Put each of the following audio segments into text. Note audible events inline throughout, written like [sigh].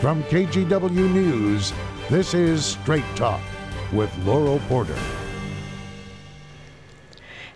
From KGW News, this is Straight Talk with Laurel Porter.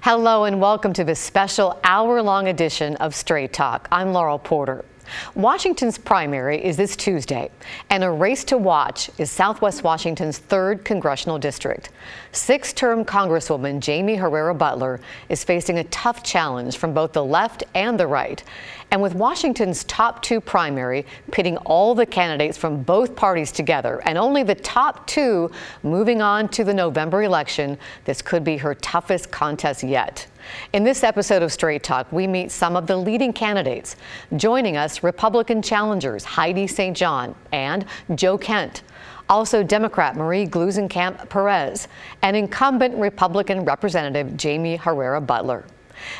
Hello and welcome to this special hour long edition of Straight Talk. I'm Laurel Porter. Washington's primary is this Tuesday, and a race to watch is Southwest Washington's 3rd congressional district. Six term Congresswoman Jaime Herrera Beutler is facing a tough challenge from both the left and the right. And with Washington's top two primary pitting all the candidates from both parties together and only the top two moving on to the November election, this could be her toughest contest yet. In this episode of Straight Talk, we meet some of the leading candidates. Joining us, Republican challengers Heidi St. John and Joe Kent. Also, Democrat Marie Gluesenkamp Perez and incumbent Republican Representative Jaime Herrera Beutler.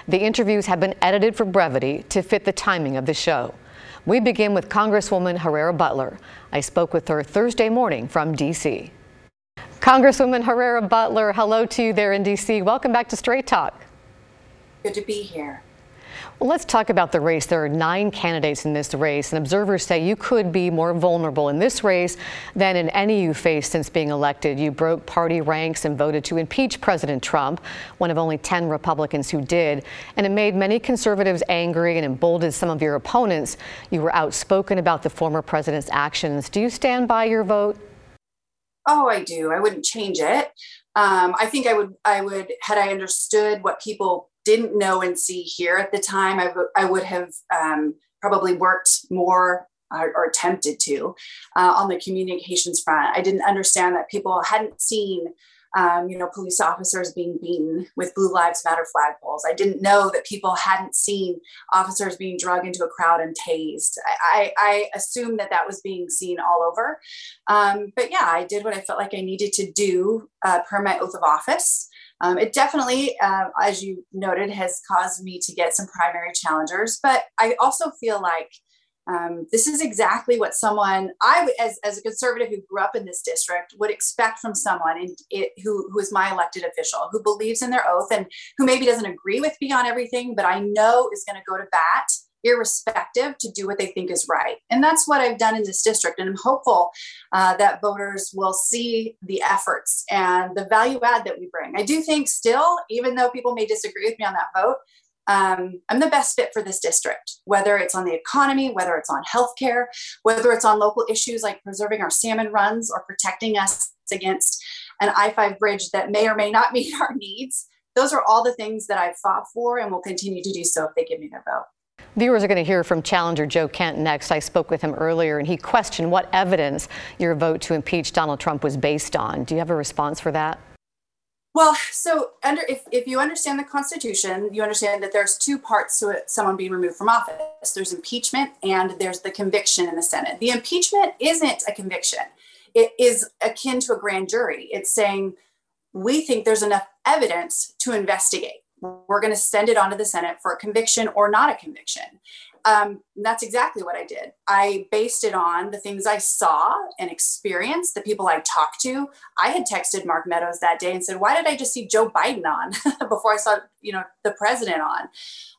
The interviews have been edited for brevity to fit the timing of the show. We begin with Congresswoman Herrera Beutler. I spoke with her Thursday morning from D.C. Congresswoman Herrera Beutler, hello to you there in D.C. Welcome back to Straight Talk. Good to be here. Well, let's talk about the race. There are nine candidates in this race, and observers say you could be more vulnerable in this race than in any you faced since being elected. You broke party ranks and voted to impeach President Trump, one of only 10 Republicans who did. And it made many conservatives angry and emboldened some of your opponents. You were outspoken about the former president's actions. Do you stand by your vote? Oh, I do. I wouldn't change it. Um, I think I would. I would had I understood what people didn't know and see here at the time, I, w- I would have um, probably worked more or, or attempted to uh, on the communications front. I didn't understand that people hadn't seen, um, you know, police officers being beaten with Blue Lives Matter flagpoles. I didn't know that people hadn't seen officers being dragged into a crowd and tased. I, I, I assumed that that was being seen all over. Um, but yeah, I did what I felt like I needed to do uh, per my oath of office. Um, it definitely, uh, as you noted, has caused me to get some primary challengers, but I also feel like um, this is exactly what someone I, as, as a conservative who grew up in this district, would expect from someone in, it, who, who is my elected official, who believes in their oath and who maybe doesn't agree with me on everything, but I know is going to go to bat irrespective to do what they think is right. And that's what I've done in this district. And I'm hopeful uh, that voters will see the efforts and the value add that we bring. I do think still, even though people may disagree with me on that vote, um, I'm the best fit for this district, whether it's on the economy, whether it's on healthcare, whether it's on local issues like preserving our salmon runs or protecting us against an I 5 bridge that may or may not [laughs] meet our needs. Those are all the things that I've fought for and will continue to do so if they give me their vote. Viewers are going to hear from challenger Joe Kent next. I spoke with him earlier, and he questioned what evidence your vote to impeach Donald Trump was based on. Do you have a response for that? Well, so under if, if you understand the Constitution, you understand that there's two parts to it, someone being removed from office. There's impeachment and there's the conviction in the Senate. The impeachment isn't a conviction. It is akin to a grand jury. It's saying we think there's enough evidence to investigate we're going to send it on to the Senate for a conviction or not a conviction. Um, that's exactly what I did. I based it on the things I saw and experienced, the people I talked to. I had texted Mark Meadows that day and said, "Why did I just see Joe Biden on [laughs] before I saw, you know, the president on?"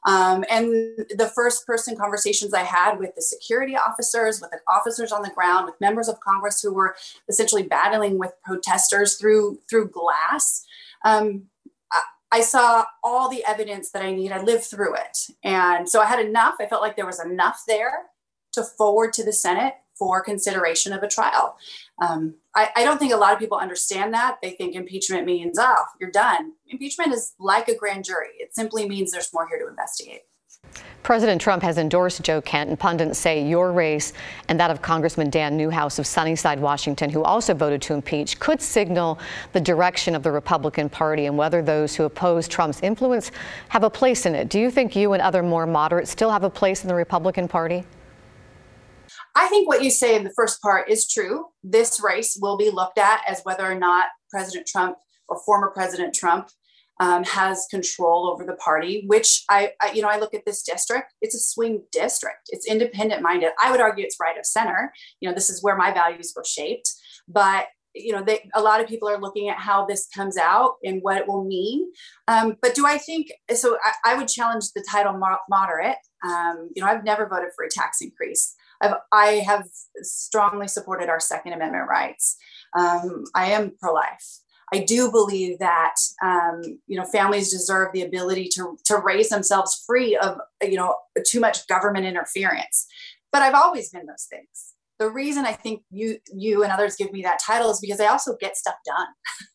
Um, and the first person conversations I had with the security officers, with the officers on the ground, with members of Congress who were essentially battling with protesters through through glass. Um, I saw all the evidence that I need. I lived through it. And so I had enough. I felt like there was enough there to forward to the Senate for consideration of a trial. Um, I, I, don't think a lot of people understand that. They think impeachment means, oh, you're done. Impeachment is like a grand jury, it simply means there's more here to investigate. President Trump has endorsed Joe Kent, and pundits say your race and that of Congressman Dan Newhouse of Sunnyside, Washington, who also voted to impeach, could signal the direction of the Republican Party and whether those who oppose Trump's influence have a place in it. Do you think you and other more moderates still have a place in the Republican Party? I think what you say in the first part is true. This race will be looked at as whether or not President Trump or former President Trump um, has control over the party, which I, I, you know, I look at this district, it's a swing district. It's independent minded. I would argue it's right of center. You know, this is where my values were shaped. But, you know, they, a lot of people are looking at how this comes out and what it will mean. Um, but do I think, so I, I would challenge the title moderate. Um, you know, I've never voted for a tax increase. I've, I have strongly supported our Second Amendment rights. Um, I am pro life. I do believe that um, you know families deserve the ability to to raise themselves free of you know too much government interference. But I've always been those things. The reason I think you you and others give me that title is because I also get stuff done. [laughs]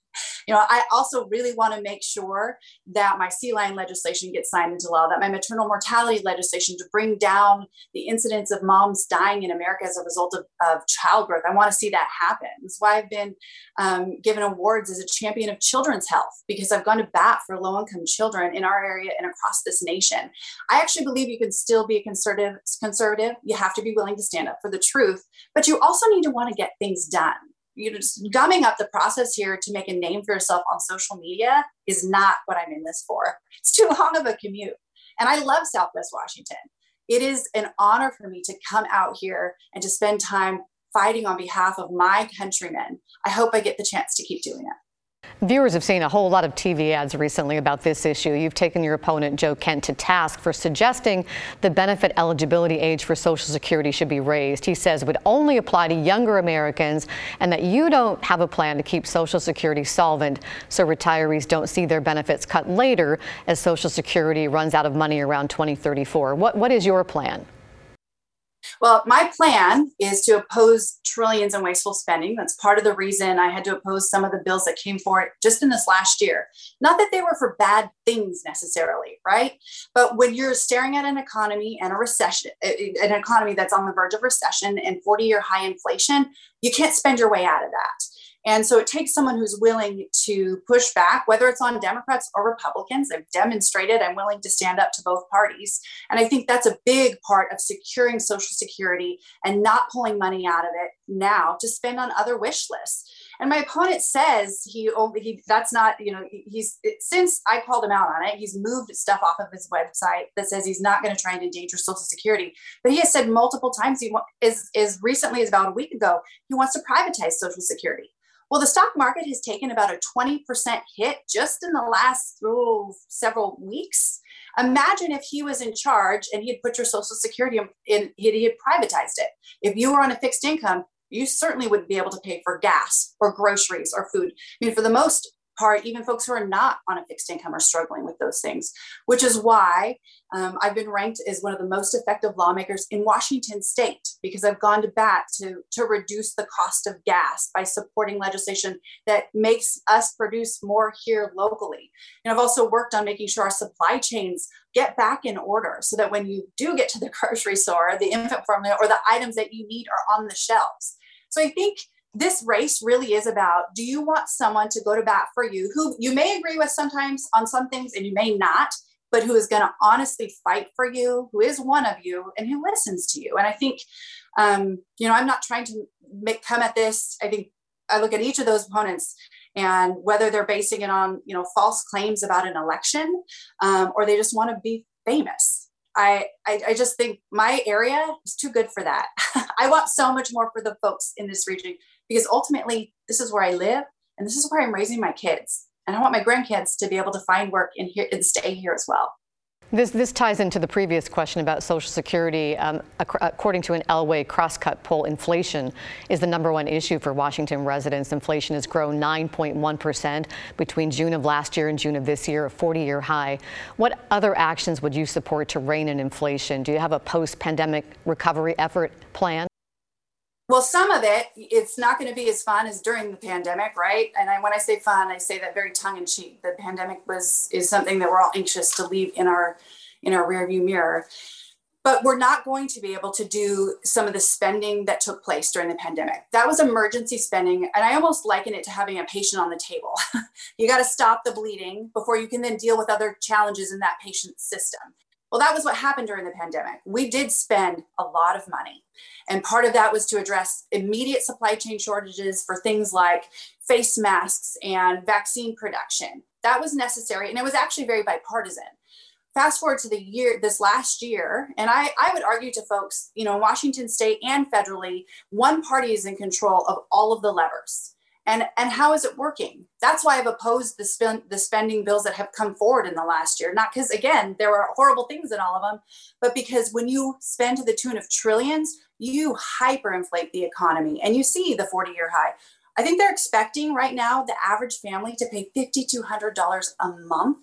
you know, I also really want to make sure that my sea lion legislation gets signed into law, that my maternal mortality legislation to bring down the incidence of moms dying in America as a result of, of childbirth. I want to see that happen. That's why I've been um, given awards as a champion of children's health because I've gone to bat for low income children in our area and across this nation. I actually believe you can still be a conservative. Conservative. You have to be willing to stand up for the truth, but you also need to want to get things done you know, just gumming up the process here to make a name for yourself on social media is not what I'm in this for. [laughs] It's too long of a commute. And I love Southwest Washington. It is an honor for me to come out here and to spend time fighting on behalf of my countrymen. I hope I get the chance to keep doing it. Viewers have seen a whole lot of TV ads recently about this issue. You've taken your opponent, Joe Kent, to task for suggesting the benefit eligibility age for Social Security should be raised. He says it would only apply to younger Americans and that you don't have a plan to keep Social Security solvent so retirees don't see their benefits cut later as Social Security runs out of money around 2034. What, what is your plan? Well, my plan is to oppose trillions in wasteful spending. That's part of the reason I had to oppose some of the bills that came forward just in this last year. Not that they were for bad things necessarily, right? But when you're staring at an economy and a recession, an economy that's on the verge of recession and 40 year high inflation, you can't spend your way out of that. And so it takes someone who's willing to push back, whether it's on Democrats or Republicans. I've demonstrated I'm willing to stand up to both parties. And I think that's a big part of securing Social Security and not pulling money out of it now to spend on other wish lists. And my opponent says he only he that's not you know he's since I called him out on it, he's moved stuff off of his website that says he's not going to try and endanger Social Security. But he has said multiple times he is as recently as about a week ago he wants to privatize Social Security. Well, the stock market has taken about a 20% hit just in the last oh, several weeks. Imagine if he was in charge and he had put your Social Security in, in he had privatized it. If you were on a fixed income, you certainly wouldn't be able to pay for gas or groceries or food. I mean, for the most part, even folks who are not on a fixed income are struggling with those things, which is why um, I've been ranked as one of the most effective lawmakers in Washington state because I've gone to bat to, to reduce the cost of gas by supporting legislation that makes us produce more here locally. And I've also worked on making sure our supply chains get back in order so that when you do get to the [laughs] grocery store, the infant formula or the items that you need are on the shelves. So I think this race really is about do you want someone to go to bat for you who you may agree with sometimes on some things and you may not but who is going to honestly fight for you who is one of you and who listens to you and i think um, you know i'm not trying to make come at this i think i look at each of those opponents and whether they're basing it on you know false claims about an election um, or they just want to be famous I, I, I just think my area is too good for that. [laughs] I want so much more for the folks in this region because ultimately this is where I live and this is where I'm raising my kids. And I want my grandkids to be able to find work in here and stay here as well. This, this ties into the previous question about Social Security. Um, according to an Elway Crosscut poll, inflation is the number one issue for Washington residents. Inflation has grown 9.1% between June of last year and June of this year, a 40 year high. What other actions would you support to rein in inflation? Do you have a post pandemic recovery effort plan? Well, some of it, it's not going to be as fun as during the pandemic, right? And I, when I say fun, I say that very tongue in cheek. The pandemic was is something that we're all anxious to leave in our in our rearview mirror. But we're not going to be able to do some of the spending that took place during the pandemic. That was emergency spending, and I almost liken it to having a patient on the table. [laughs] you got to stop the bleeding before you can then deal with other challenges in that patient's system. Well, that was what happened during the pandemic. We did spend a lot of money. And part of that was to address immediate supply chain shortages for things like face masks and vaccine production. That was necessary. And it was actually very bipartisan. Fast forward to the year, this last year, and I, I would argue to folks, you know, in Washington state and federally, one party is in control of all of the levers. And and how is it working? That's why i've opposed the spend the spending bills that have come forward in the last year. Not because again there were horrible things in all of them but because when you spend to the tune of trillions you hyperinflate the economy and you see the 40 year high. I think they're expecting right now the average family to pay $5200 a month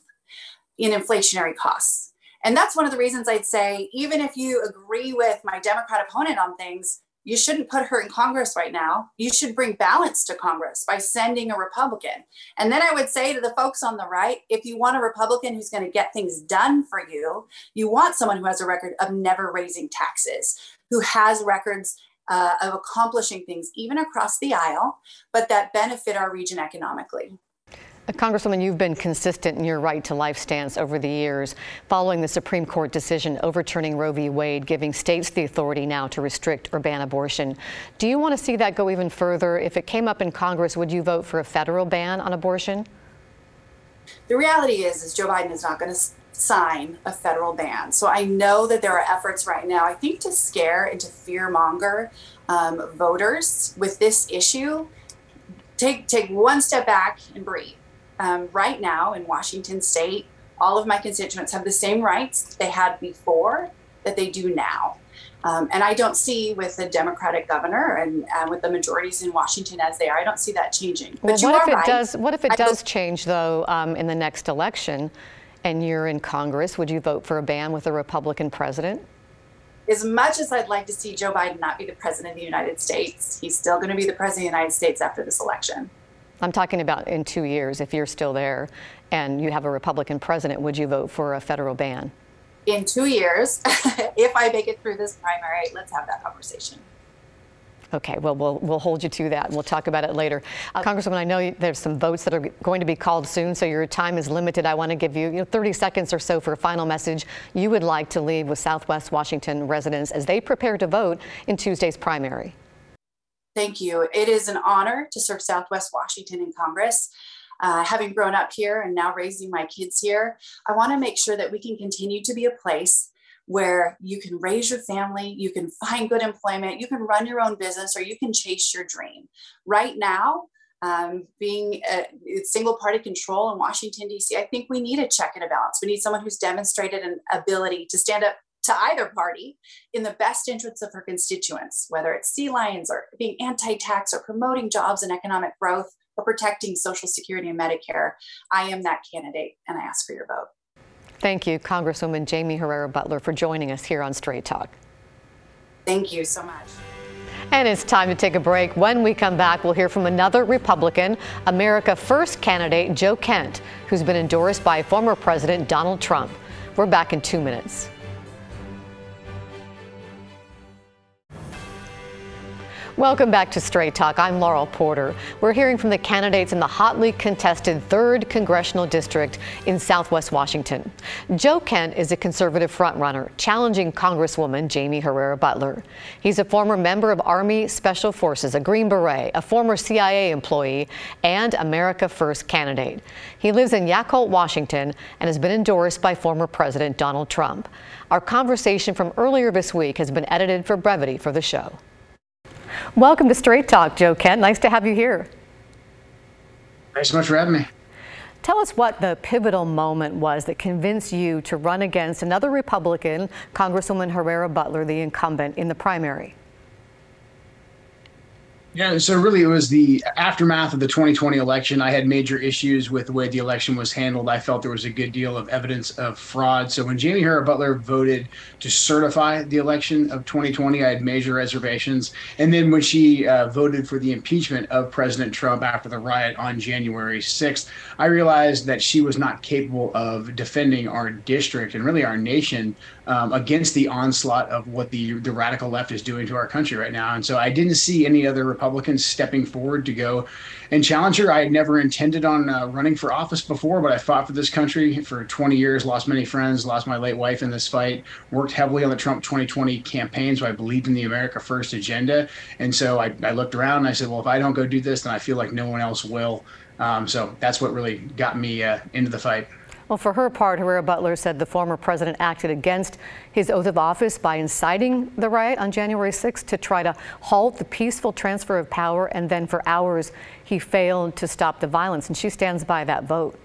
in inflationary costs. And that's one of the reasons i'd say even if you agree with my democrat opponent on things you shouldn't put her in Congress right now. You should bring balance to Congress by sending a Republican. And then I would say to the folks on the right if you want a Republican who's going to get things done for you, you want someone who has a record of never raising taxes, who has records uh, of accomplishing things even across the aisle, but that benefit our region economically. Congresswoman, you've been consistent in your right to life stance over the years, following the Supreme Court decision overturning Roe v. Wade, giving states the authority now to restrict or ban abortion. Do you want to see that go even further? If it came up in Congress, would you vote for a federal ban on abortion? The reality is, is Joe Biden is not going to sign a federal ban. So I know that there are efforts right now, I think, to scare and to fear monger um, voters with this issue. Take take one step back and breathe um, right now in Washington state, all of my constituents have the same rights they had before that they do now. Um, and I don't see with the Democratic governor and uh, with the majorities in Washington as they are, I don't see that changing. But well, what if it right. does? What if it I does change though um, in the next election, and you're in Congress? Would you vote for a ban with a Republican president? As much as I'd like to see Joe Biden not be the president of the United States, he's still going to be the president of the United States after this election. I'm talking about in two years, if you're still there and you have a Republican president, would you vote for a federal ban? In two years, [laughs] if I make it through this primary, let's have that conversation. Okay, well, we'll we'll hold you to that, and we'll talk about it later. Uh, Congresswoman, I know there's some votes that are going to be called soon, so your time is limited. I want to give you, you know, 30 seconds or so for a final message you would like to leave with Southwest Washington residents as they prepare to vote in Tuesday's primary. Thank you. It is an honor to serve Southwest Washington in Congress. Uh, having grown up here and now raising my kids here, I want to make sure that we can continue to be a place where you can raise your family, you can find good employment, you can run your own business, or you can chase your dream. Right now, um, being a, single party control in Washington, D.C., I think we need a check and a balance. We need someone who's demonstrated an ability to stand up to either party in the best interests of her constituents, whether it's sea lions or being anti tax or promoting jobs and economic growth or protecting Social Security and Medicare. I am that candidate and I ask for your vote. Thank you, Congresswoman Jaime Herrera Beutler, for joining us here on Straight Talk. Thank you so much. And it's time to take a break. When we come back, we'll hear from another Republican, America First candidate Joe Kent, who's been endorsed by former President Donald Trump. We're back in two minutes. Welcome back to Straight Talk. I'm Laurel Porter. We're hearing from the candidates in the hotly contested 3rd Congressional District in Southwest Washington. Joe Kent is a conservative frontrunner, challenging Congresswoman Jaime Herrera Beutler. He's a former member of Army Special Forces, a Green Beret, a former CIA employee, and America First candidate. He lives in Yacolt, Washington, and has been endorsed by former President Donald Trump. Our conversation from earlier this week has been edited for brevity for the show. Welcome to Straight Talk, Joe Kent. Nice to have you here. Thanks so much for having me. Tell us what the pivotal moment was that convinced you to run against another Republican, Congresswoman Herrera Beutler, the incumbent, in the primary. Yeah, so really it was the aftermath of the 2020 election. I had major issues with the way the election was handled. I felt there was a good deal of evidence of fraud. So when Jaime Herrera Beutler voted to certify the election of 2020, I had major reservations. And then when she uh, voted for the impeachment of President Trump after the riot on January 6th, I realized that she was not capable of defending our district and really our nation um, against the onslaught of what the the radical left is doing to our country right now. And so I didn't see any other Republicans stepping forward to go and challenge her. I had never intended on uh, running for office before, but I fought for this country for 20 years, lost many friends, lost my late wife in this fight, worked heavily on the Trump 2020 campaign. So I believed in the America First agenda. And so I, I looked around and I said, well, if I don't go do this, then I feel like no one else will. Um, so that's what really got me uh, into the fight. Well, for her part, Herrera Beutler said the former president acted against his oath of office by inciting the riot on January 6th to try to halt the peaceful transfer of power, and then for hours he failed to stop the violence, and she stands by that vote.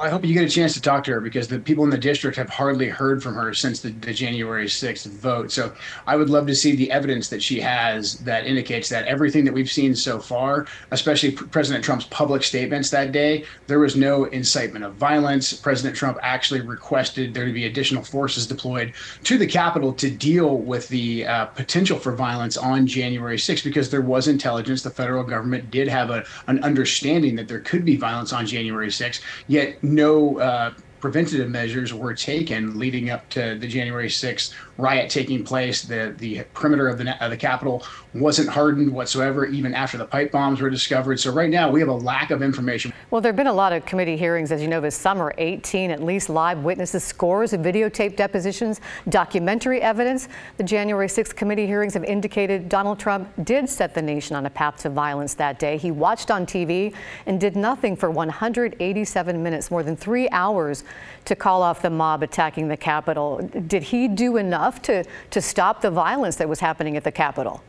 I hope you get a chance to talk to her because the people in the district have hardly heard from her since the, the, January 6th vote. So I would love to see the evidence that she has that indicates that everything that we've seen so far, especially President Trump's public statements that day, there was no incitement of violence. President Trump actually requested there to be additional forces deployed to the Capitol to deal with the uh, potential for violence on January 6th because there was intelligence. The federal government did have a, an understanding that there could be violence on January 6th, yet no uh, preventative measures were taken leading up to the January 6th riot taking place. The the perimeter of the of the Capitol wasn't hardened whatsoever, even after the pipe bombs were discovered. So right now we have a lack of information. Well, there have been a lot of committee hearings, as you know, this summer. 18 at least live witnesses, scores of videotape depositions, documentary evidence. The January 6th committee hearings have indicated Donald Trump did set the nation on a path to violence that day. He watched on TV and did nothing for 187 minutes, more than three hours, to call off the mob attacking the Capitol. Did he do enough? to, to stop the violence that was happening at the Capitol.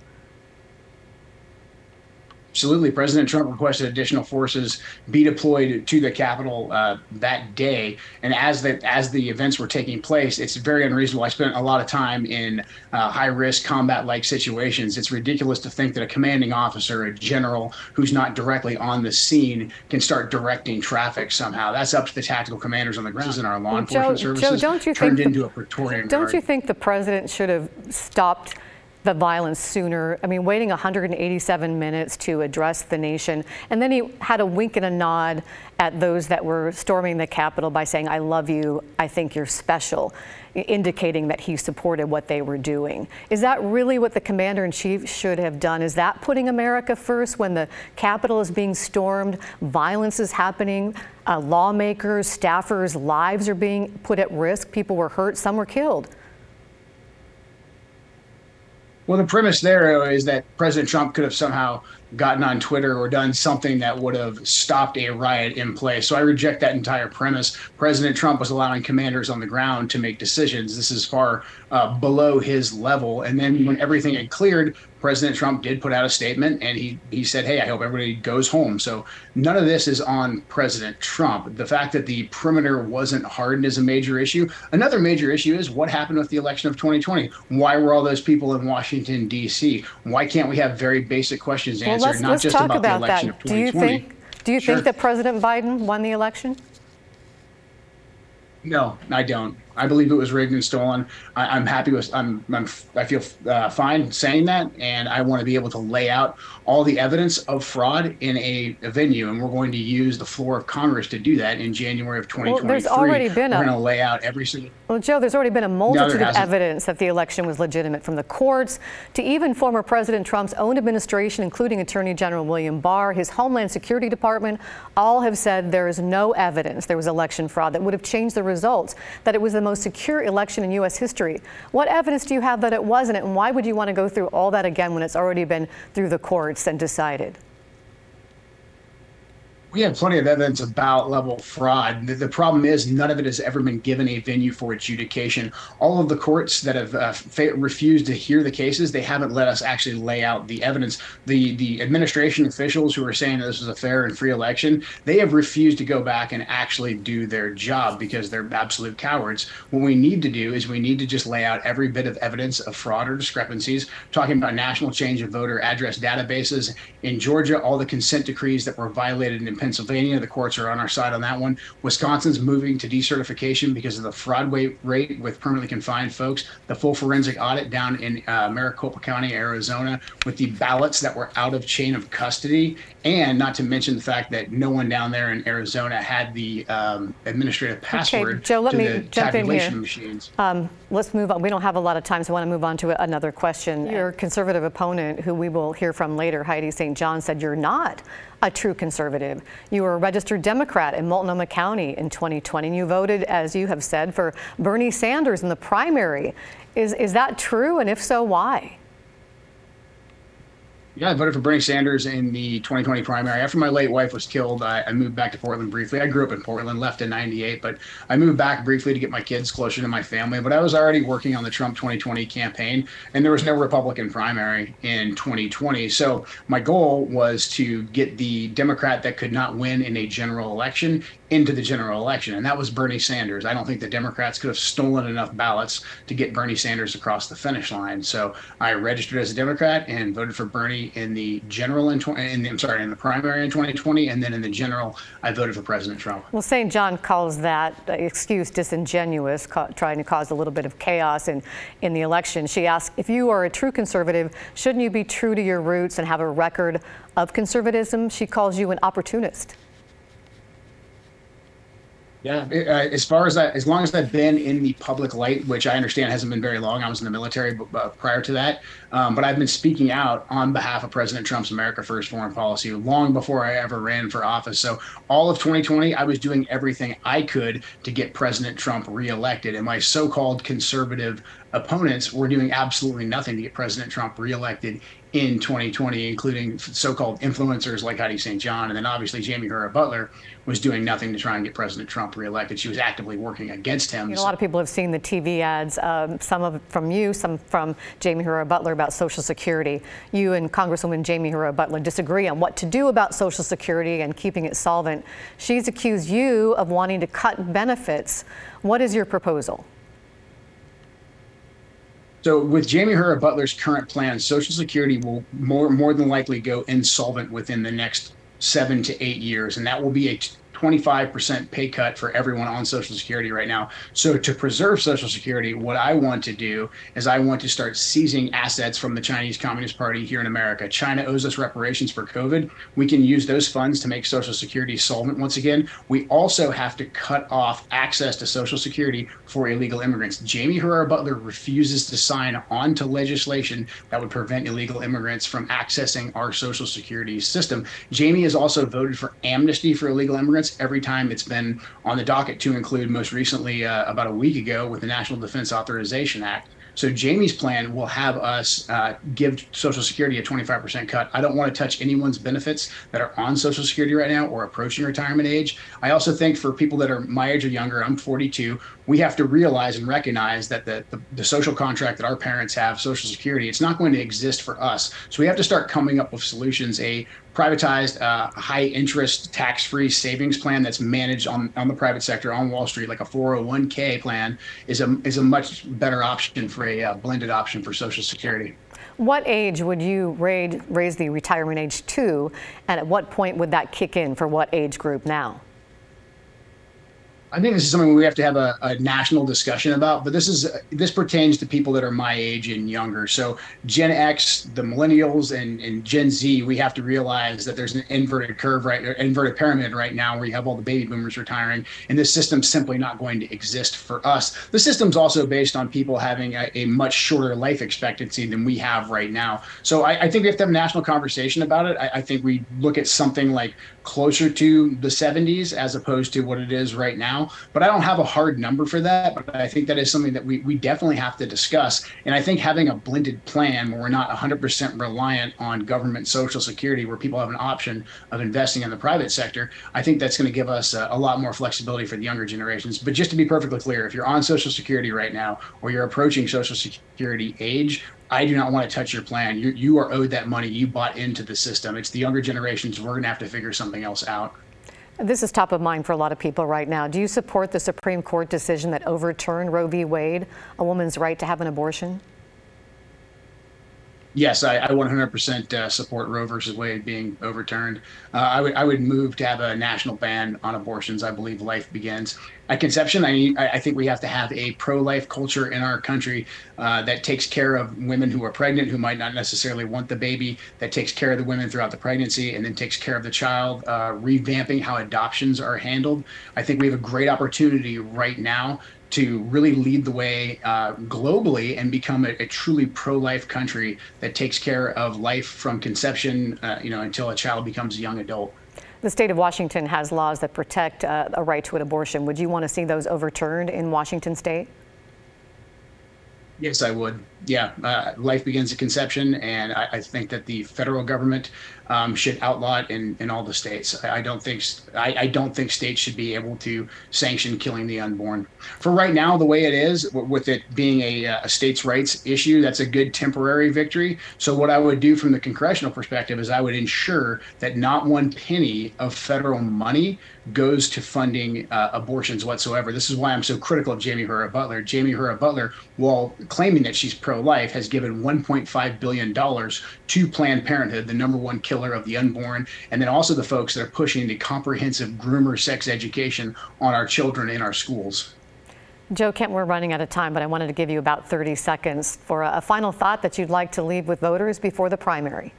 Absolutely. President Trump requested additional forces be deployed to the Capitol uh, that day. And as the, as the events were taking place, it's very unreasonable. I spent a lot of time in uh, high risk combat like situations. It's ridiculous to think that a commanding officer, a general who's not directly on the scene, can start directing traffic somehow. That's up to the tactical commanders on the ground and our law well, enforcement Joe, services. Joe, don't you turned think into the, a Praetorian Don't guard. you think the president should have stopped? The violence sooner. I mean, waiting 187 minutes to address the nation. And then he had a wink and a nod at those that were storming the Capitol by saying, I love you, I think you're special, indicating that he supported what they were doing. Is that really what the commander in chief should have done? Is that putting America first when the Capitol is being stormed, violence is happening, uh, lawmakers, staffers' lives are being put at risk, people were hurt, some were killed? Well, the premise there is that President Trump could have somehow gotten on Twitter or done something that would have stopped a riot in place. So I reject that entire premise. President Trump was allowing commanders on the ground to make decisions. This is far uh, below his level. And then when everything had cleared, President Trump did put out a statement and he, he said, Hey, I hope everybody goes home. So none of this is on President Trump. The fact that the perimeter wasn't hardened is a major issue. Another major issue is what happened with the election of 2020. Why were all those people in Washington, D.C.? Why can't we have very basic questions answered, well, let's, not let's just talk about, about the election that. of 2020? Do you think, do you sure. think that President Biden won the election? No, I don't. I believe it was rigged and stolen. I, am happy with. I'm, I'm. I feel uh, fine saying that, and I want to be able to lay out all the evidence of fraud in a, a, venue, and we're going to use the floor of Congress to do that in January of 2023. Well, there's already been we're a. going to lay out every single. Well, Joe, there's already been a multitude no, of evidence that the election was legitimate, from the courts to even former President Trump's own administration, including Attorney General William Barr, his Homeland Security Department. All have said there is no evidence there was election fraud that would have changed the results. That it was the most secure election election in U.S. history. What evidence do you have that it wasn't, and why would you want to go through all that again when it's already been through the courts and decided? We have plenty of evidence about level fraud. The, the, problem is none of it has ever been given a venue for adjudication. All of the courts that have uh, fa- refused to hear the cases, they haven't let us actually lay out the evidence. The the administration officials who are saying this was a fair and free election, they have refused to go back and actually do their job because they're absolute cowards. What we need to do is we need to just lay out every bit of evidence of fraud or discrepancies. Talking about national change of voter address databases in Georgia, all the consent decrees that were violated in Pennsylvania. The courts are on our side on that one. Wisconsin's moving to decertification because of the fraud rate with permanently confined folks. The full forensic audit down in uh, Maricopa County, Arizona, with the ballots that were out of chain of custody, and not to mention the fact that no one down there in Arizona had the um, administrative password okay, Joe, let to me the jump tabulation in here. machines. Um, let's move on. We don't have a lot of time, so I want to move on to another question. Your conservative opponent, who we will hear from later, Heidi St. John, said you're not a true conservative. You were a registered Democrat in Multnomah County in 2020, and you voted, as you have said, for Bernie Sanders in the primary. Is, is that true? And if so, why? Yeah, I voted for Bernie Sanders in the 2020 primary. After my late wife was killed, I, I, moved back to Portland briefly. I grew up in Portland, left in 98, but I moved back briefly to get my kids closer to my family. But I was already working on the Trump 2020 campaign, and there was no Republican primary in 2020. So my goal was to get the Democrat that could not win in a general election into the general election, and that was Bernie Sanders. I don't think the Democrats could have stolen enough ballots to get Bernie Sanders across the finish line. So I registered as a Democrat and voted for Bernie in the general in, 20, in the, I'm sorry in the primary in 2020, and then in the general I voted for President Trump. Well, St. John calls that uh, excuse disingenuous, trying to cause a little bit of chaos in in the election. She asks if you are a true conservative, shouldn't you be true to your roots and have a record of conservatism? She calls you an opportunist. Yeah, uh, as far as that, as long as I've been in the public light, which I understand hasn't been very long. I was in the military uh, prior to that, um, but I've been speaking out on behalf of President Trump's America First foreign policy long before I ever ran for office. So all of 2020, I was doing everything I could to get President Trump reelected, and my so-called conservative opponents were doing absolutely nothing to get President Trump reelected in 2020, including so-called influencers like Heidi St. John, and then obviously Jaime Herrera Beutler was doing nothing to try and get President Trump reelected. She was actively working against him. You know, a lot of people have seen the TV ads, um, some of from you, some from Jaime Herrera Beutler about Social Security. You and Congresswoman Jaime Herrera Beutler disagree on what to do about Social Security and keeping it solvent. She's accused you of wanting to cut benefits. What is your proposal? So with Jaime Herrera Beutler's current plan, Social Security will more more than likely go insolvent within the next seven to eight years, and that will be a 25% pay cut for everyone on Social Security right now. So, to preserve Social Security, what I want to do is I want to start seizing assets from the Chinese Communist Party here in America. China owes us reparations for COVID. We can use those funds to make Social Security solvent once again. We also have to cut off access to Social Security for illegal immigrants. Jaime Herrera Beutler refuses to sign onto legislation that would prevent illegal immigrants from accessing our Social Security system. Jaime has also voted for amnesty for illegal immigrants every time it's been on the docket to include most recently uh, about a week ago with the National Defense Authorization Act. So Jaime's plan will have us uh, give Social Security a 25% cut. I don't want to touch anyone's benefits that are on Social Security right now or approaching retirement age. I also think for people that are my age or younger, I'm 42, we have to realize and recognize that the, the, the, social contract that our parents have, Social Security, it's not going to exist for us. So we have to start coming up with solutions. A privatized, uh, high interest, tax free savings plan that's managed on, on the private sector on Wall Street, like a 401k plan, is a, is a much better option for a uh, blended option for Social Security. What age would you raise, raise the retirement age to, and at what point would that kick in for what age group now? I think this is something we have to have a, a, national discussion about, but this is this pertains to people that are my age and younger. So Gen X, the millennials, and, and Gen Z, we have to realize that there's an inverted curve, right, or inverted pyramid right now, where you have all the baby boomers retiring, and this system's simply not going to exist for us. The system's also based on people having a, a much shorter life expectancy than we have right now. So I, I, think we have to have a national conversation about it. I, I think we look at something like closer to the 70s as opposed to what it is right now. But I don't have a hard number for that. But I think that is something that we, we definitely have to discuss. And I think having a blended plan where we're not 100% reliant on government social security, where people have an option of investing in the private sector, I think that's going to give us a, a lot more flexibility for the younger generations. But just to be perfectly clear, if you're on social security right now or you're approaching social security age, I do not want to touch your plan. You, you are owed that money. You bought into the system. It's the younger generations. We're going to have to figure something else out. This is top of mind for a lot of people right now. Do you support the Supreme Court decision that overturned Roe v. Wade, a woman's right to have an abortion? Yes, I, I 100% uh, support Roe versus Wade being overturned. Uh, I would I would move to have a national ban on abortions. I believe life begins at conception. I I think we have to have a pro-life culture in our country uh, that takes care of women who are pregnant who might not necessarily want the baby. That takes care of the women throughout the pregnancy and then takes care of the child. Uh, revamping how adoptions are handled. I think we have a great opportunity right now to really lead the way uh, globally and become a, a truly pro-life country that takes care of life from conception, uh, you know, until a child becomes a young adult. The state of Washington has laws that protect uh, a right to an abortion. Would you want to see those overturned in Washington state? Yes, I would. Yeah, uh, life begins at conception, and I, I, think that the federal government um, should outlaw it in, in all the states. I, I don't think I, I, don't think states should be able to sanction killing the unborn. For right now, the way it is, with it being a, a states' rights issue, that's a good temporary victory. So what I would do from the congressional perspective is I would ensure that not one penny of federal money goes to funding uh, abortions whatsoever. This is why I'm so critical of Jaime Herrera Beutler. Jaime Herrera Beutler, while claiming that she's pro-life, has given 1.5 billion dollars to Planned Parenthood, the number one killer of the unborn, and then also the folks that are pushing the comprehensive groomer sex education on our children in our schools. Joe Kent, we're running out of time, but I wanted to give you about 30 seconds for a, a final thought that you'd like to leave with voters before the primary.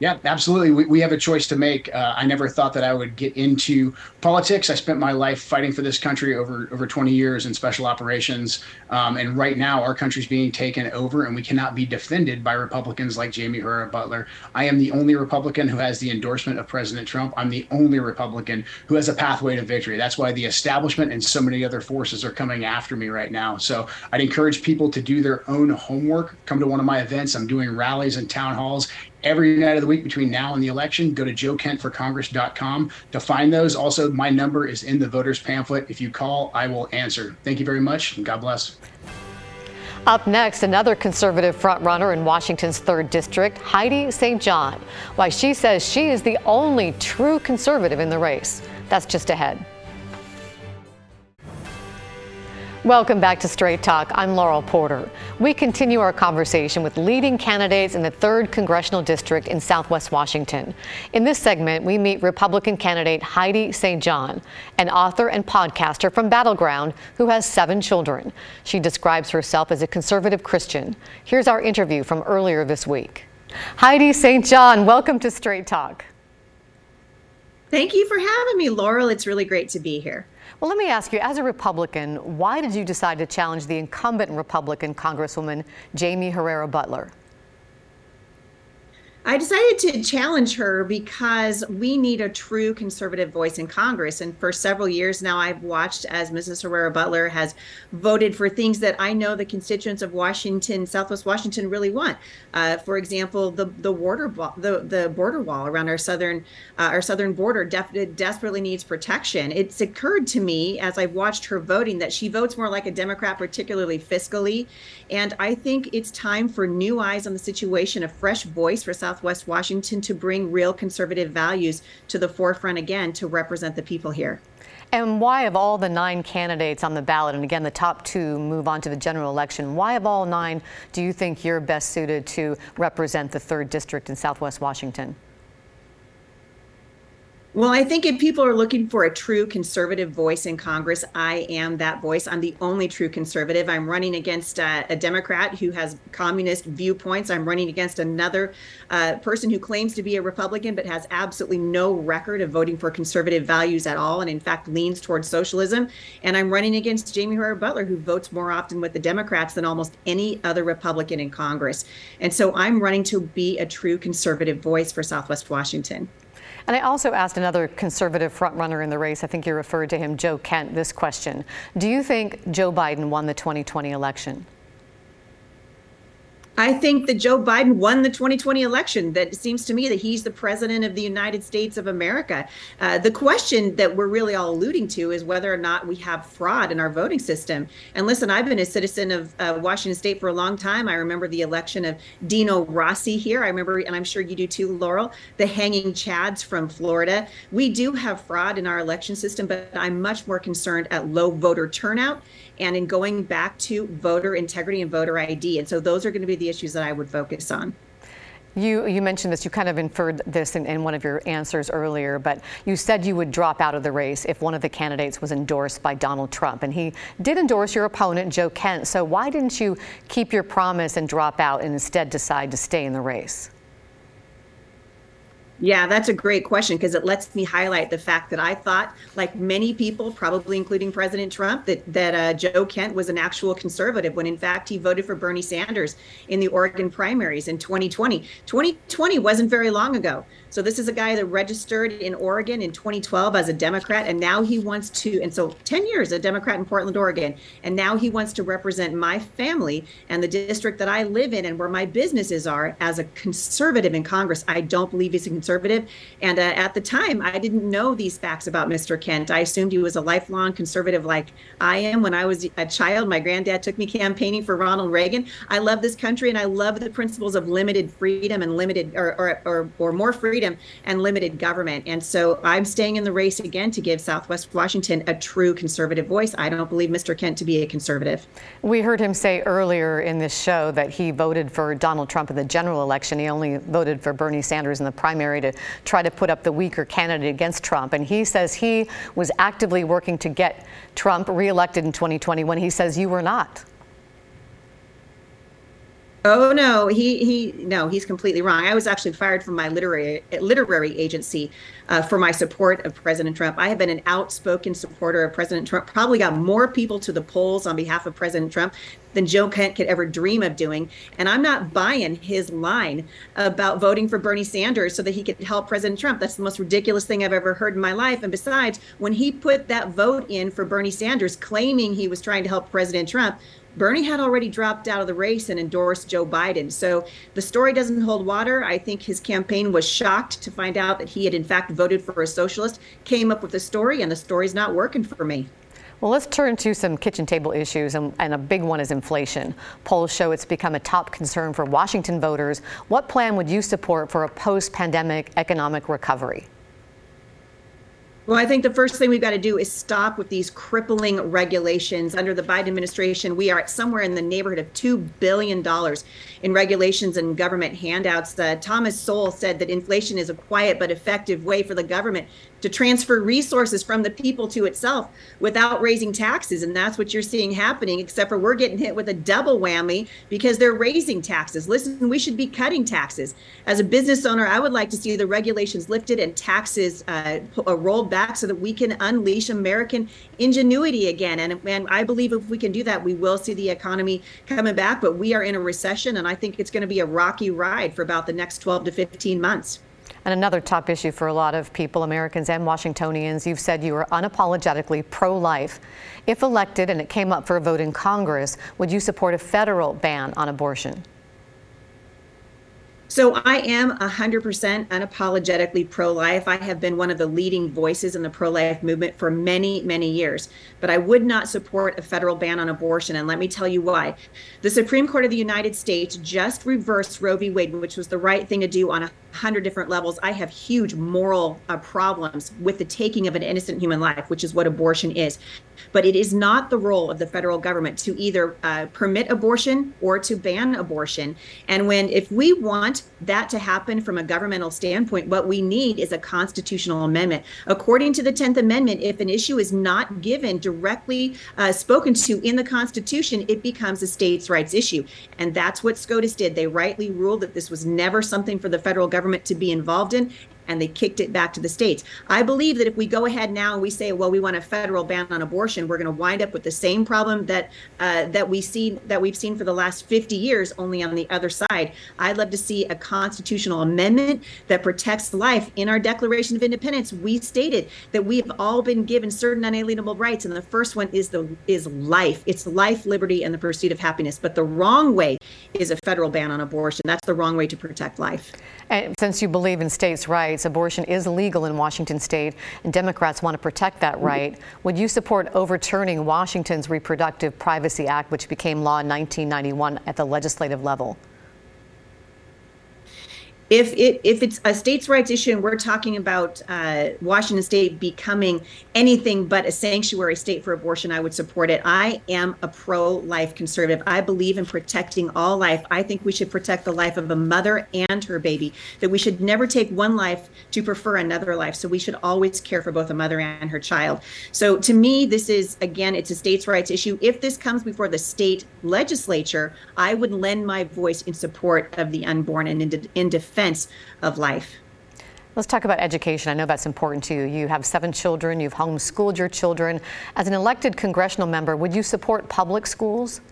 Yeah, absolutely. We, we have a choice to make. Uh, I never thought that I would get into politics. I spent my life fighting for this country over over 20 years in special operations. Um, and right now, our country's being taken over, and we cannot be defended by Republicans like Jaime Herrera Beutler. I am the only Republican who has the endorsement of President Trump. I'm the only Republican who has a pathway to victory. That's why the establishment and so many other forces are coming after me right now. So I'd encourage people to do their own homework. Come to one of my events. I'm doing rallies and town halls every night of the week between now and the election. Go to joekentforcongress.com to find those. Also, my number is in the voters pamphlet. If you call, I will answer. Thank you very much, and God bless. Up next, another conservative frontrunner in Washington's 3rd District, Heidi St. John. Why she says she is the only true conservative in the race. That's just ahead. Welcome back to Straight Talk. I'm Laurel Porter. We continue our conversation with leading candidates in the 3rd Congressional District in Southwest Washington. In this segment, we meet Republican candidate Heidi St. John, an author and podcaster from Battleground who has seven children. She describes herself as a conservative Christian. Here's our interview from earlier this week. Heidi St. John, welcome to Straight Talk. Thank you for having me, Laurel. It's really great to be here. Well, let me ask you, as a Republican, why did you decide to challenge the incumbent Republican Congresswoman Jaime Herrera Beutler? I decided to challenge her because we need a true conservative voice in Congress. And for several years now, I've watched as Mrs. Herrera Beutler has voted for things that I know the constituents of Washington, Southwest Washington, really want. Uh, for example, the the border the the border wall around our southern uh, our southern border def- desperately needs protection. It's occurred to me as I've watched her voting that she votes more like a Democrat, particularly fiscally. And I think it's time for new eyes on the situation, a fresh voice for South Southwest Washington to bring real conservative values to the forefront again to represent the people here. And why, of all the nine candidates on the ballot, and again, the top two move on to the general election, why, of all nine, do you think you're best suited to represent the third district in Southwest Washington? Well, I think if people are looking for a true conservative voice in Congress, I am that voice. I'm the only true conservative. I'm running against uh, a Democrat who has communist viewpoints. I'm running against another uh, person who claims to be a Republican but has absolutely no record of voting for conservative values at all, and in fact leans towards socialism. And I'm running against Jaime Herrera Beutler, who votes more often with the Democrats than almost any other Republican in Congress. And so I'm running to be a true conservative voice for Southwest Washington. And I also asked another conservative frontrunner in the race, I think you referred to him, Joe Kent, this question. Do you think Joe Biden won the 2020 election? I think that Joe Biden won the 2020 election. That seems to me that he's the president of the United States of America. Uh, the question that we're really all alluding to is whether or not we have fraud in our voting system. And listen, I've been a citizen of uh, Washington State for a long time. I remember the election of Dino Rossi here. I remember, and I'm sure you do too, Laurel, the hanging Chads from Florida. We do have fraud in our election system, but I'm much more concerned at low voter turnout and in going back to voter integrity and voter ID. And so those are going to be the issues that I would focus on. You, you mentioned this, you kind of inferred this in, in, one of your answers earlier, but you said you would drop out of the race if one of the candidates was endorsed by Donald Trump. And he did endorse your opponent, Joe Kent. So why didn't you keep your promise and drop out and instead decide to stay in the race? Yeah, that's a great question because it lets me highlight the fact that I thought, like many people, probably including President Trump, that that uh, Joe Kent was an actual conservative when in fact he voted for Bernie Sanders in the Oregon primaries in 2020. 2020 wasn't very long ago. So this is a guy that registered in Oregon in 2012 as a Democrat, and now he wants to, and so 10 years a Democrat in Portland, Oregon, and now he wants to represent my family and the district that I live in and where my businesses are as a conservative in Congress. I don't believe he's a conservative, and uh, at the time I didn't know these facts about Mr. Kent. I assumed he was a lifelong conservative like I am. When I was a child, my granddad took me campaigning for Ronald Reagan. I love this country and I love the principles of limited freedom and limited or or, or, or more freedom freedom and limited government. And so I'm staying in the race again to give Southwest Washington a true conservative voice. I don't believe Mr. Kent to be a conservative. We heard him say earlier in this show that he voted for Donald Trump in the general election. He only voted for Bernie Sanders in the primary to try to put up the weaker candidate against Trump. And he says he was actively working to get Trump reelected in 2020 when he says you were not. Oh no, he he no, he's completely wrong. I was actually fired from my literary literary agency uh, for my support of President Trump. I have been an outspoken supporter of President Trump. Probably got more people to the polls on behalf of President Trump than Joe Kent could ever dream of doing. And I'm not buying his line about voting for Bernie Sanders so that he could help President Trump. That's the most ridiculous thing I've ever heard in my life. And besides, when he put that vote in for Bernie Sanders, claiming he was trying to help President Trump, Bernie had already dropped out of the race and endorsed Joe Biden. So the story doesn't hold water. I think his campaign was shocked to find out that he had, in fact, voted for a socialist, came up with a story, and the story's not working for me. Well, let's turn to some kitchen table issues, and, and, a big one is inflation. Polls show it's become a top concern for Washington voters. What plan would you support for a post pandemic economic recovery? Well, I think the first thing we've got to do is stop with these crippling regulations. Under the Biden administration, we are at somewhere in the neighborhood of $2 billion in regulations and government handouts. Uh, Thomas Sowell said that inflation is a quiet but effective way for the government to transfer resources from the people to itself without raising taxes. And that's what you're seeing happening, except for we're getting hit with a double whammy because they're raising taxes. Listen, we should be cutting taxes. As a business owner, I would like to see the regulations lifted and taxes uh, uh rolled back so that we can unleash American ingenuity again. And, and I believe if we can do that, we will see the economy coming back. But we are in a recession, and I think it's going to be a rocky ride for about the next 12 to 15 months. And another top issue for a lot of people, Americans and Washingtonians, you've said you are unapologetically pro life. If elected and it came up for a vote in Congress, would you support a federal ban on abortion? So I am 100% unapologetically pro life. I have been one of the leading voices in the pro life movement for many, many years. But I would not support a federal ban on abortion. And let me tell you why. The Supreme Court of the United States just reversed Roe v. Wade, which was the right thing to do on a hundred different levels. I have huge moral uh, problems with the taking of an innocent human life, which is what abortion is. But it is not the role of the federal government to either uh, permit abortion or to ban abortion. And when, if we want that to happen from a governmental standpoint, what we need is a constitutional amendment. According to the 10th Amendment, if an issue is not given directly uh, spoken to in the Constitution, it becomes a states' rights issue. And that's what SCOTUS did. They rightly ruled that this was never something for the federal government government to be involved in and they kicked it back to the states. I believe that if we go ahead now and we say, well, we want a federal ban on abortion, we're going to wind up with the same problem that uh, that we see that we've seen for the last 50 years, only on the other side. I'd love to see a constitutional amendment that protects life. In our Declaration of Independence, we stated that we have all been given certain unalienable rights, and the first one is the is life. It's life, liberty, and the pursuit of happiness. But the wrong way is a federal ban on abortion. That's the wrong way to protect life. And since you believe in states' rights abortion is legal in Washington state, and Democrats want to protect that right. Would you support overturning Washington's Reproductive Privacy Act, which became law in 1991 at the legislative level? If it if it's a states' rights issue and we're talking about uh, Washington State becoming anything but a sanctuary state for abortion, I would support it. I am a pro-life conservative. I believe in protecting all life. I think we should protect the life of a mother and her baby. That we should never take one life to prefer another life. So we should always care for both a mother and her child. So to me, this is again, it's a states' rights issue. If this comes before the state legislature, I would lend my voice in support of the unborn and in, in defense defense of life. Let's talk about education. I know that's important to you. You have seven children, you've homeschooled your children. As an elected congressional member, would you support public schools?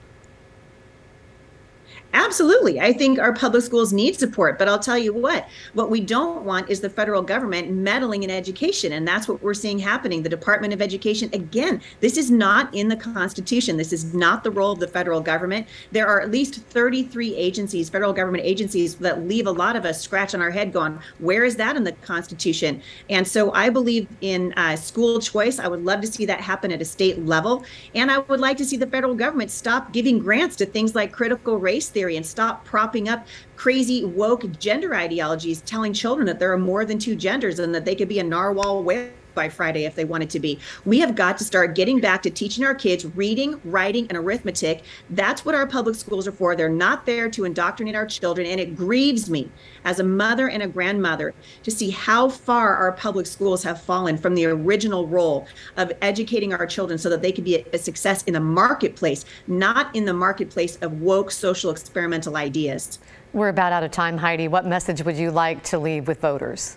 Absolutely. I think our public schools need support, but I'll tell you what, what we don't want is the federal government meddling in education. And that's what we're seeing happening. The Department of Education, again, this is not in the Constitution. This is not the role of the federal government. There are at least 33 agencies, federal government agencies, that leave a lot of us scratching our head going, where is that in the Constitution? And so I believe in uh, school choice. I would love to see that happen at a state level. And I would like to see the federal government stop giving grants to things like critical race theory and stop propping up crazy woke gender ideologies telling children that there are more than two genders and that they could be a narwhal whale by Friday if they wanted to be. We have got to start getting back to teaching our kids reading, writing, and arithmetic. That's what our public schools are for. They're not there to indoctrinate our children. And it grieves me as a mother and a grandmother to see how far our public schools have fallen from the original role of educating our children so that they could be a success in the marketplace, not in the marketplace of woke social experimental ideas. We're about out of time, Heidi. What message would you like to leave with voters?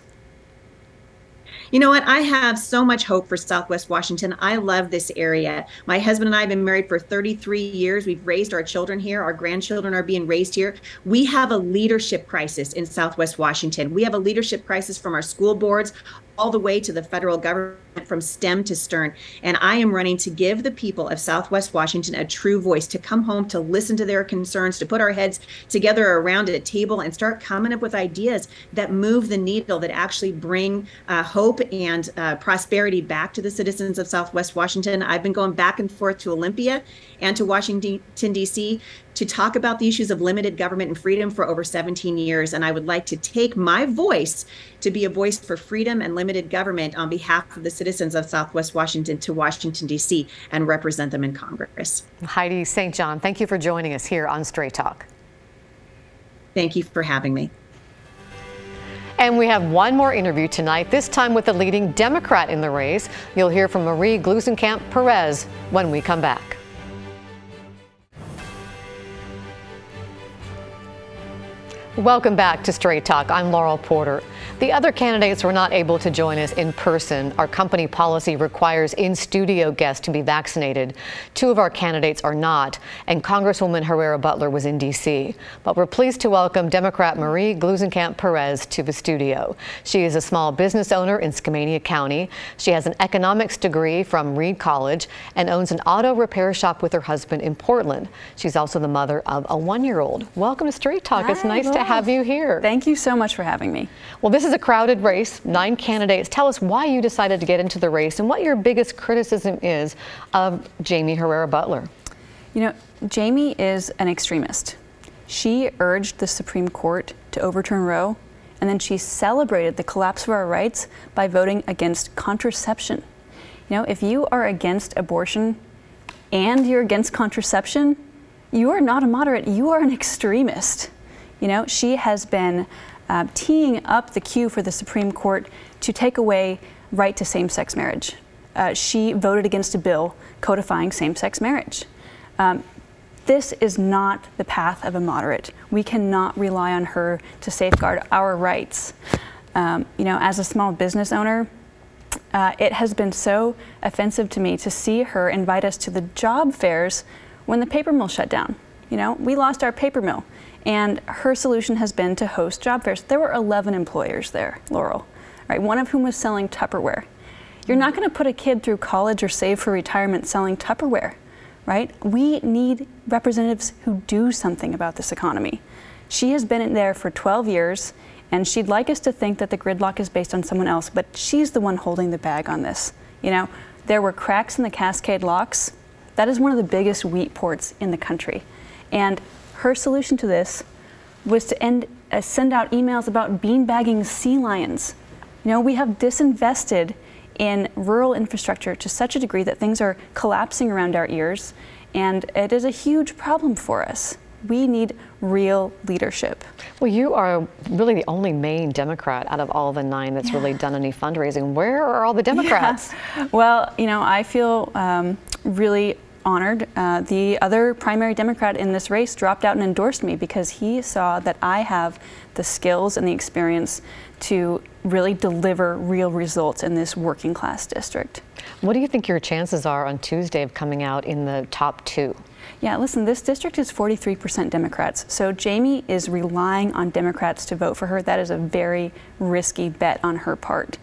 You know what? I have so much hope for Southwest Washington. I love this area. My husband and I have been married for 33 years. We've raised our children here. Our grandchildren are being raised here. We have a leadership crisis in Southwest Washington. We have a leadership crisis from our school boards all the way to the federal government from STEM to Stern. And I am running to give the people of Southwest Washington a true voice, to come home, to listen to their concerns, to put our heads together around a table and start coming up with ideas that move the needle, that actually bring uh, hope and uh, prosperity back to the citizens of Southwest Washington. I've been going back and forth to Olympia and to Washington, D.C. to talk about the issues of limited government and freedom for over 17 years. And I would like to take my voice to be a voice for freedom and limited government on behalf of the citizens of Southwest Washington to Washington, D.C., and represent them in Congress. Heidi St. John, thank you for joining us here on Straight Talk. Thank you for having me. And we have one more interview tonight, this time with the leading Democrat in the race. You'll hear from Marie Gluesenkamp Perez when we come back. Welcome back to Straight Talk. I'm Laurel Porter. The other candidates were not able to join us in person. Our company policy requires in studio guests to be vaccinated. Two of our candidates are not, and Congresswoman Herrera Beutler was in D.C. But we're pleased to welcome Democrat Marie Gluesenkamp Perez to the studio. She is a small business owner in Skamania County. She has an economics degree from Reed College and owns an auto repair shop with her husband in Portland. She's also the mother of a one year old. Welcome to Straight Talk. Hi, it's nice to have you here. Thank you so much for having me. Well, this is is a crowded race, nine candidates. Tell us why you decided to get into the race and what your biggest criticism is of Jaime Herrera Beutler. You know, Jaime is an extremist. She urged the Supreme Court to overturn Roe, and then she celebrated the collapse of our rights by voting against contraception. You know, if you are against abortion and you're against contraception, you are not a moderate, you are an extremist. You know, she has been uh, teeing up the cue for the Supreme Court to take away right to same sex marriage. Uh, she voted against a bill codifying same sex marriage. Um, this is not the path of a moderate. We cannot rely on her to safeguard our rights. Um, you know, as a small business owner, uh, it has been so offensive to me to see her invite us to the job fairs when the paper mill shut down. You know, we lost our paper mill. And her solution has been to host job fairs. There were 11 employers there, Laurel, right? One of whom was selling Tupperware. You're not going to put a kid through college or save for retirement selling Tupperware, right? We need representatives who do something about this economy. She has been in there for 12 years, and she'd like us to think that the gridlock is based on someone else, but she's the one holding the bag on this. You know, there were cracks in the Cascade locks. That is one of the biggest wheat ports in the country. And her solution to this was to end, uh, send out emails about beanbagging sea lions. You know, we have disinvested in rural infrastructure to such a degree that things are collapsing around our ears, and it is a huge problem for us. We need real leadership. Well, you are really the only main Democrat out of all the nine that's yeah. really done any fundraising. Where are all the Democrats? Yeah. [laughs] Well, you know, I feel um, really honored. Uh, the other primary Democrat in this race dropped out and endorsed me because he saw that I have the skills and the experience to really deliver real results in this working class district. What do you think your chances are on Tuesday of coming out in the top two? Yeah, listen, this district is 43% Democrats. So Jaime is relying on Democrats to vote for her. That is a very risky bet on her part.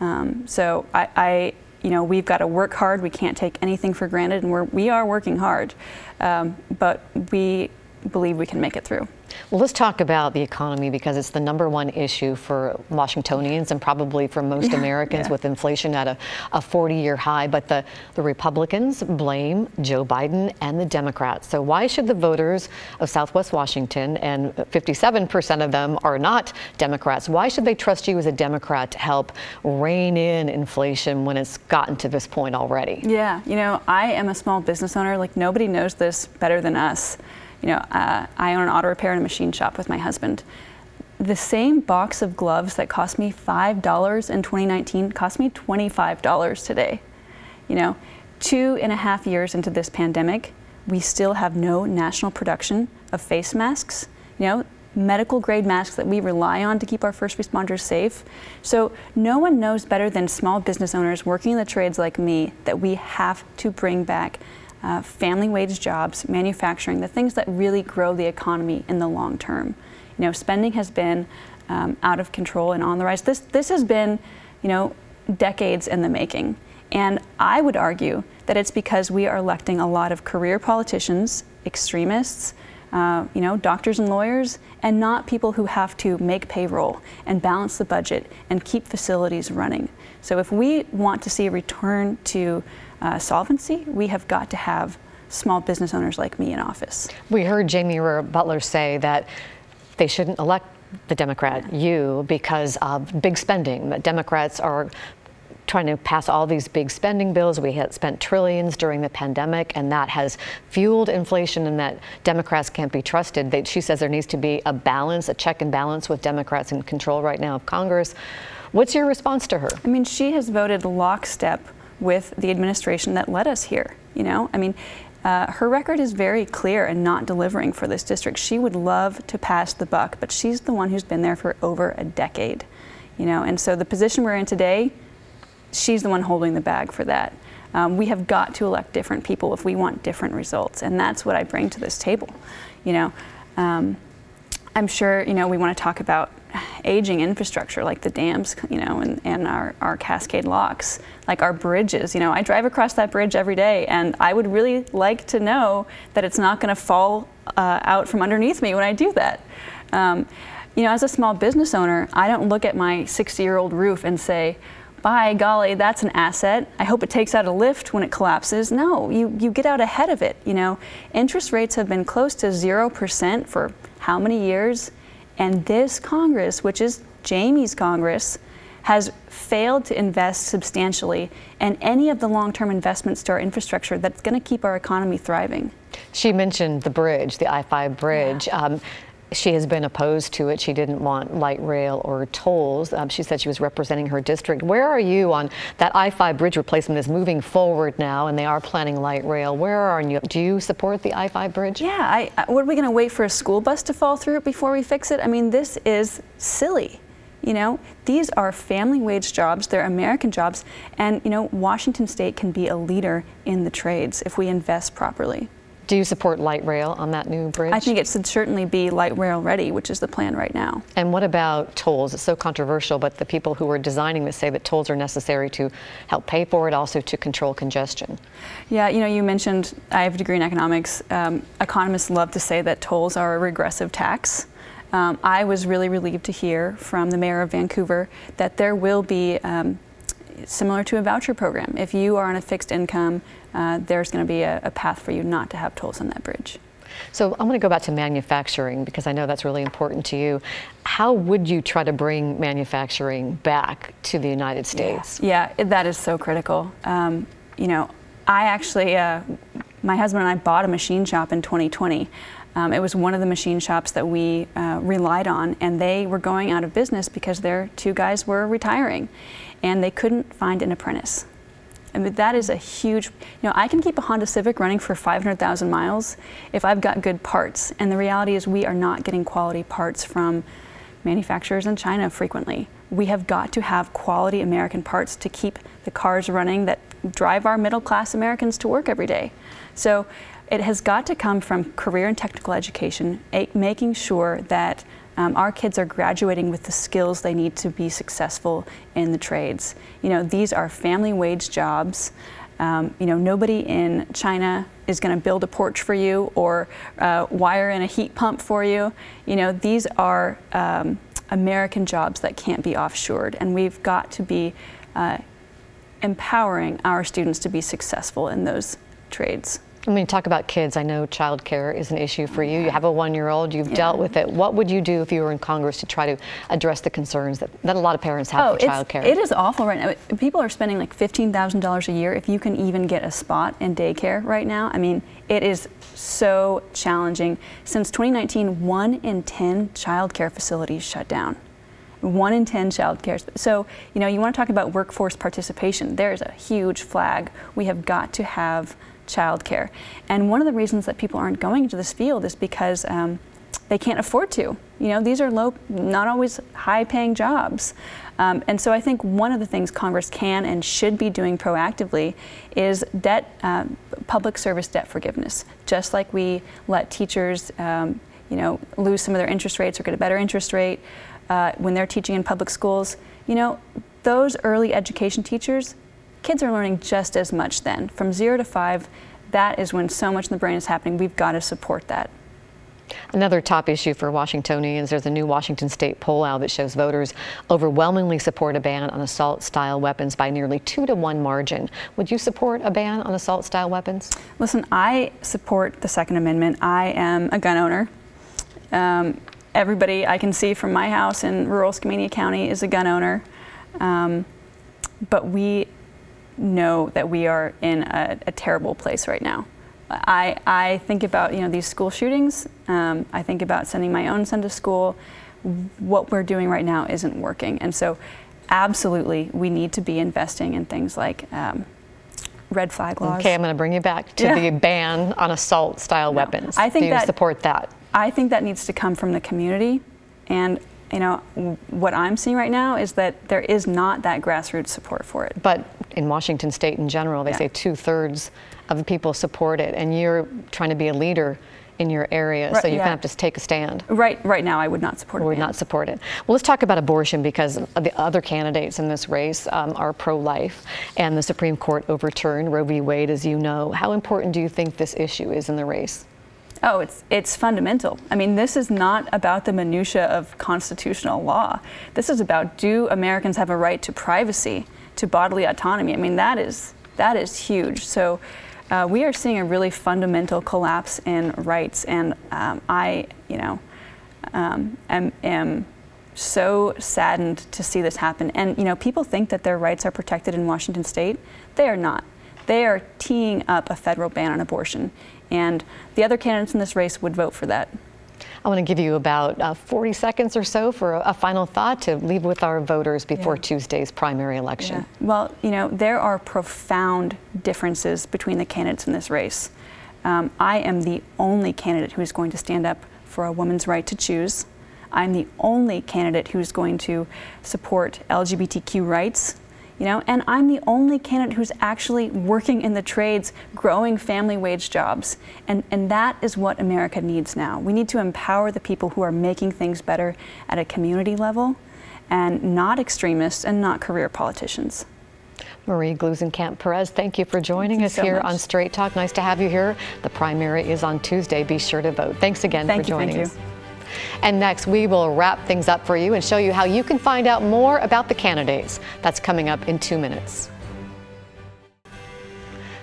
Um, so I, I, you know, we've got to work hard. We can't take anything for granted, and we're, we are working hard. Um, but we believe we can make it through. Well, let's talk about the economy because it's the number one issue for Washingtonians and probably for most [laughs] Americans yeah. with inflation at a, a 40 year high. But the, the Republicans blame Joe Biden and the Democrats. So, why should the voters of Southwest Washington, and 57% of them are not Democrats, why should they trust you as a Democrat to help rein in inflation when it's gotten to this point already? Yeah, you know, I am a small business owner. Like, nobody knows this better than us you know, uh, I own an auto repair and a machine shop with my husband. The same box of gloves that cost me $5 in 2019 cost me $25 today. You know, two and a half years into this pandemic, we still have no national production of face masks. You know, medical grade masks that we rely on to keep our first responders safe. So, no one knows better than small business owners working in the trades like me that we have to bring back uh, family wage jobs, manufacturing, the things that really grow the economy in the long term. You know, spending has been um, out of control and on the rise. This this has been, you know, decades in the making. And I would argue that it's because we are electing a lot of career politicians, extremists, uh, you know, doctors and lawyers, and not people who have to make payroll and balance the budget and keep facilities running. So if we want to see a return to uh, solvency, we have got to have small business owners like me in office. We heard Jaime Beutler say that they shouldn't elect the Democrat, you, because of big spending. That Democrats are trying to pass all these big spending bills. We had spent trillions during the pandemic, and that has fueled inflation, and that Democrats can't be trusted. They, she says there needs to be a balance, a check and balance with Democrats in control right now of Congress. What's your response to her? I mean, she has voted lockstep with the administration that led us here. You know, I mean, uh, her record is very clear and not delivering for this district. She would love to pass the buck, but she's the one who's been there for over a decade. You know, and so the position we're in today, she's the one holding the bag for that. Um, we have got to elect different people if we want different results, and that's what I bring to this table. You know, um, I'm sure you know we want to talk about aging infrastructure like the dams, you know, and, and our, our cascade locks, like our bridges. You know, I drive across that bridge every day, and I would really like to know that it's not going to fall uh, out from underneath me when I do that. Um, you know, as a small business owner, I don't look at my 60 year old roof and say, by golly, that's an asset. I hope it takes out a lift when it collapses. No, you, you get out ahead of it. You know, interest rates have been close to 0% for how many years? And this Congress, which is Jaime's Congress, has failed to invest substantially in any of the long term investments to our infrastructure that's going to keep our economy thriving. She mentioned the bridge, the I 5 bridge. Yeah. Um, she has been opposed to it. She didn't want light rail or tolls. Um, she said she was representing her district. Where are you on that I-5 bridge replacement is moving forward now, and they are planning light rail. Where are you? Do you support the I-5 bridge? Yeah. I, what are we going to wait for a school bus to fall through it before we fix it? I mean, this is silly. You know, these are family wage jobs, they're American jobs, and you know, Washington state can be a leader in the trades if we invest properly. Do you support light rail on that new bridge? I think it should certainly be light rail ready, which is the plan right now. And what about tolls? It's so controversial, but the people who are designing this say that tolls are necessary to help pay for it, also to control congestion. Yeah, you know, you mentioned I have a degree in economics. Um, economists love to say that tolls are a regressive tax. Um, I was really relieved to hear from the mayor of Vancouver that there will be um, similar to a voucher program. If you are on a fixed income, uh, there's going to be a, a path for you not to have tolls on that bridge. So I'm going to go back to manufacturing because I know that's really important to you. How would you try to bring manufacturing back to the United States? Yeah, yeah that is so critical. Um, you know, I actually, uh, my husband and I bought a machine shop in 2020. Um, it was one of the machine shops that we uh, relied on, and they were going out of business because their two guys were retiring, and they couldn't find an apprentice. I mean, that is a huge, you know, I can keep a Honda Civic running for 500,000 miles if I've got good parts. And the reality is, we are not getting quality parts from manufacturers in China frequently. We have got to have quality American parts to keep the cars running that drive our middle class Americans to work every day. So it has got to come from career and technical education, making sure that um, our kids are graduating with the skills they need to be successful in the trades. You know, these are family wage jobs. Um, you know, nobody in China is going to build a porch for you or uh, wire in a heat pump for you. You know, these are um, American jobs that can't be offshored, and we've got to be uh, empowering our students to be successful in those trades. When you talk about kids, I know childcare is an issue for you. You have a one-year-old. You've yeah. dealt with it. What would you do if you were in Congress to try to address the concerns that, that a lot of parents have oh, for childcare? It is awful right now. People are spending like fifteen thousand dollars a year if you can even get a spot in daycare right now. I mean, it is so challenging. Since 2019, one in ten childcare facilities shut down one in 10 child care. So, you know, you want to talk about workforce participation. There's a huge flag. We have got to have childcare. And one of the reasons that people aren't going into this field is because um, they can't afford to. You know, these are low, not always high paying jobs. Um, and so I think one of the things Congress can and should be doing proactively is debt, uh, public service debt forgiveness. Just like we let teachers, um, you know, lose some of their interest rates or get a better interest rate uh, when they're teaching in public schools, you know, those early education teachers kids are learning just as much then. From zero to five, that is when so much in the brain is happening. We've got to support that. Another top issue for Washingtonians, there's a new Washington state poll out that shows voters overwhelmingly support a ban on assault style weapons by nearly two to one margin. Would you support a ban on assault style weapons? Listen, I support the Second Amendment. I am a gun owner. Um, everybody I can see from my house in rural Skamania County is a gun owner. Um, but we know that we are in a, a terrible place right now. I, I think about you know these school shootings. Um, I think about sending my own son to school. What we're doing right now isn't working, and so absolutely we need to be investing in things like um, red flag laws. Okay, I'm going to bring you back to yeah. the ban on assault-style no, weapons. I think Do you that, support that? I think that needs to come from the community, and you know, what I'm seeing right now is that there is not that grassroots support for it. But in Washington state in general, they yeah. say two thirds of the people support it, and you're trying to be a leader in your area, right, so you yeah. kind of have to take a stand. Right, right now, I would not support it. Would not support it. Well, let's talk about abortion because the other candidates in this race um, are pro-life, and the Supreme Court overturned Roe v. Wade, as you know. How important do you think this issue is in the race? Oh, it's it's fundamental. I mean, this is not about the minutia of constitutional law. This is about do Americans have a right to privacy, to bodily autonomy? I mean, that is that is huge. So. Uh, we are seeing a really fundamental collapse in rights, and um, I, you know, um, am, am so saddened to see this happen. And you know, people think that their rights are protected in Washington State. They are not. They are teeing up a federal ban on abortion. And the other candidates in this race would vote for that. I want to give you about uh, 40 seconds or so for a, a, final thought to leave with our voters before yeah. Tuesday's primary election. Yeah. Well, you know, there are profound differences between the candidates in this race. Um, I am the only candidate who is going to stand up for a woman's right to choose. I'm the only candidate who's going to support LGBTQ rights you know, and I'm the only candidate who's actually working in the trades, growing family wage jobs. And, and that is what America needs now. We need to empower the people who are making things better at a community level and not extremists and not career politicians. Marie Gluesenkamp Perez, thank you for joining thank us so here much. on Straight Talk. Nice to have you here. The primary is on Tuesday. Be sure to vote. Thanks again thank for you, joining us. And next, we will wrap things up for you and show you how you can find out more about the candidates. That's coming up in two minutes.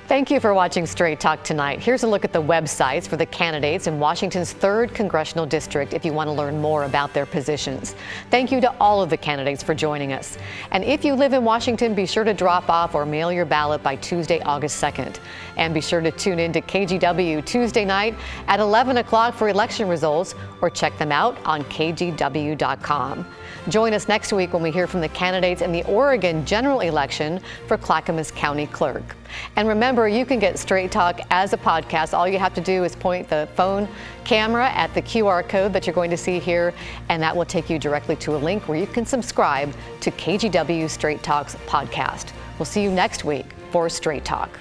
Thank you for watching Straight Talk tonight. Here's a look at the websites for the candidates in Washington's 3rd Congressional District if you want to learn more about their positions. Thank you to all of the candidates for joining us. And if you live in Washington, be sure to drop off or mail your ballot by Tuesday, August 2nd. And be sure to tune in to KGW Tuesday night at 11 o'clock for election results or check them out on kgw.com. Join us next week when we hear from the candidates in the Oregon general election for Clackamas County Clerk. And remember, you can get Straight Talk as a podcast. All you have to do is point the phone camera at the QR code that you're going to see here, and that will take you directly to a link where you can subscribe to KGW Straight Talk's podcast. We'll see you next week for Straight Talk.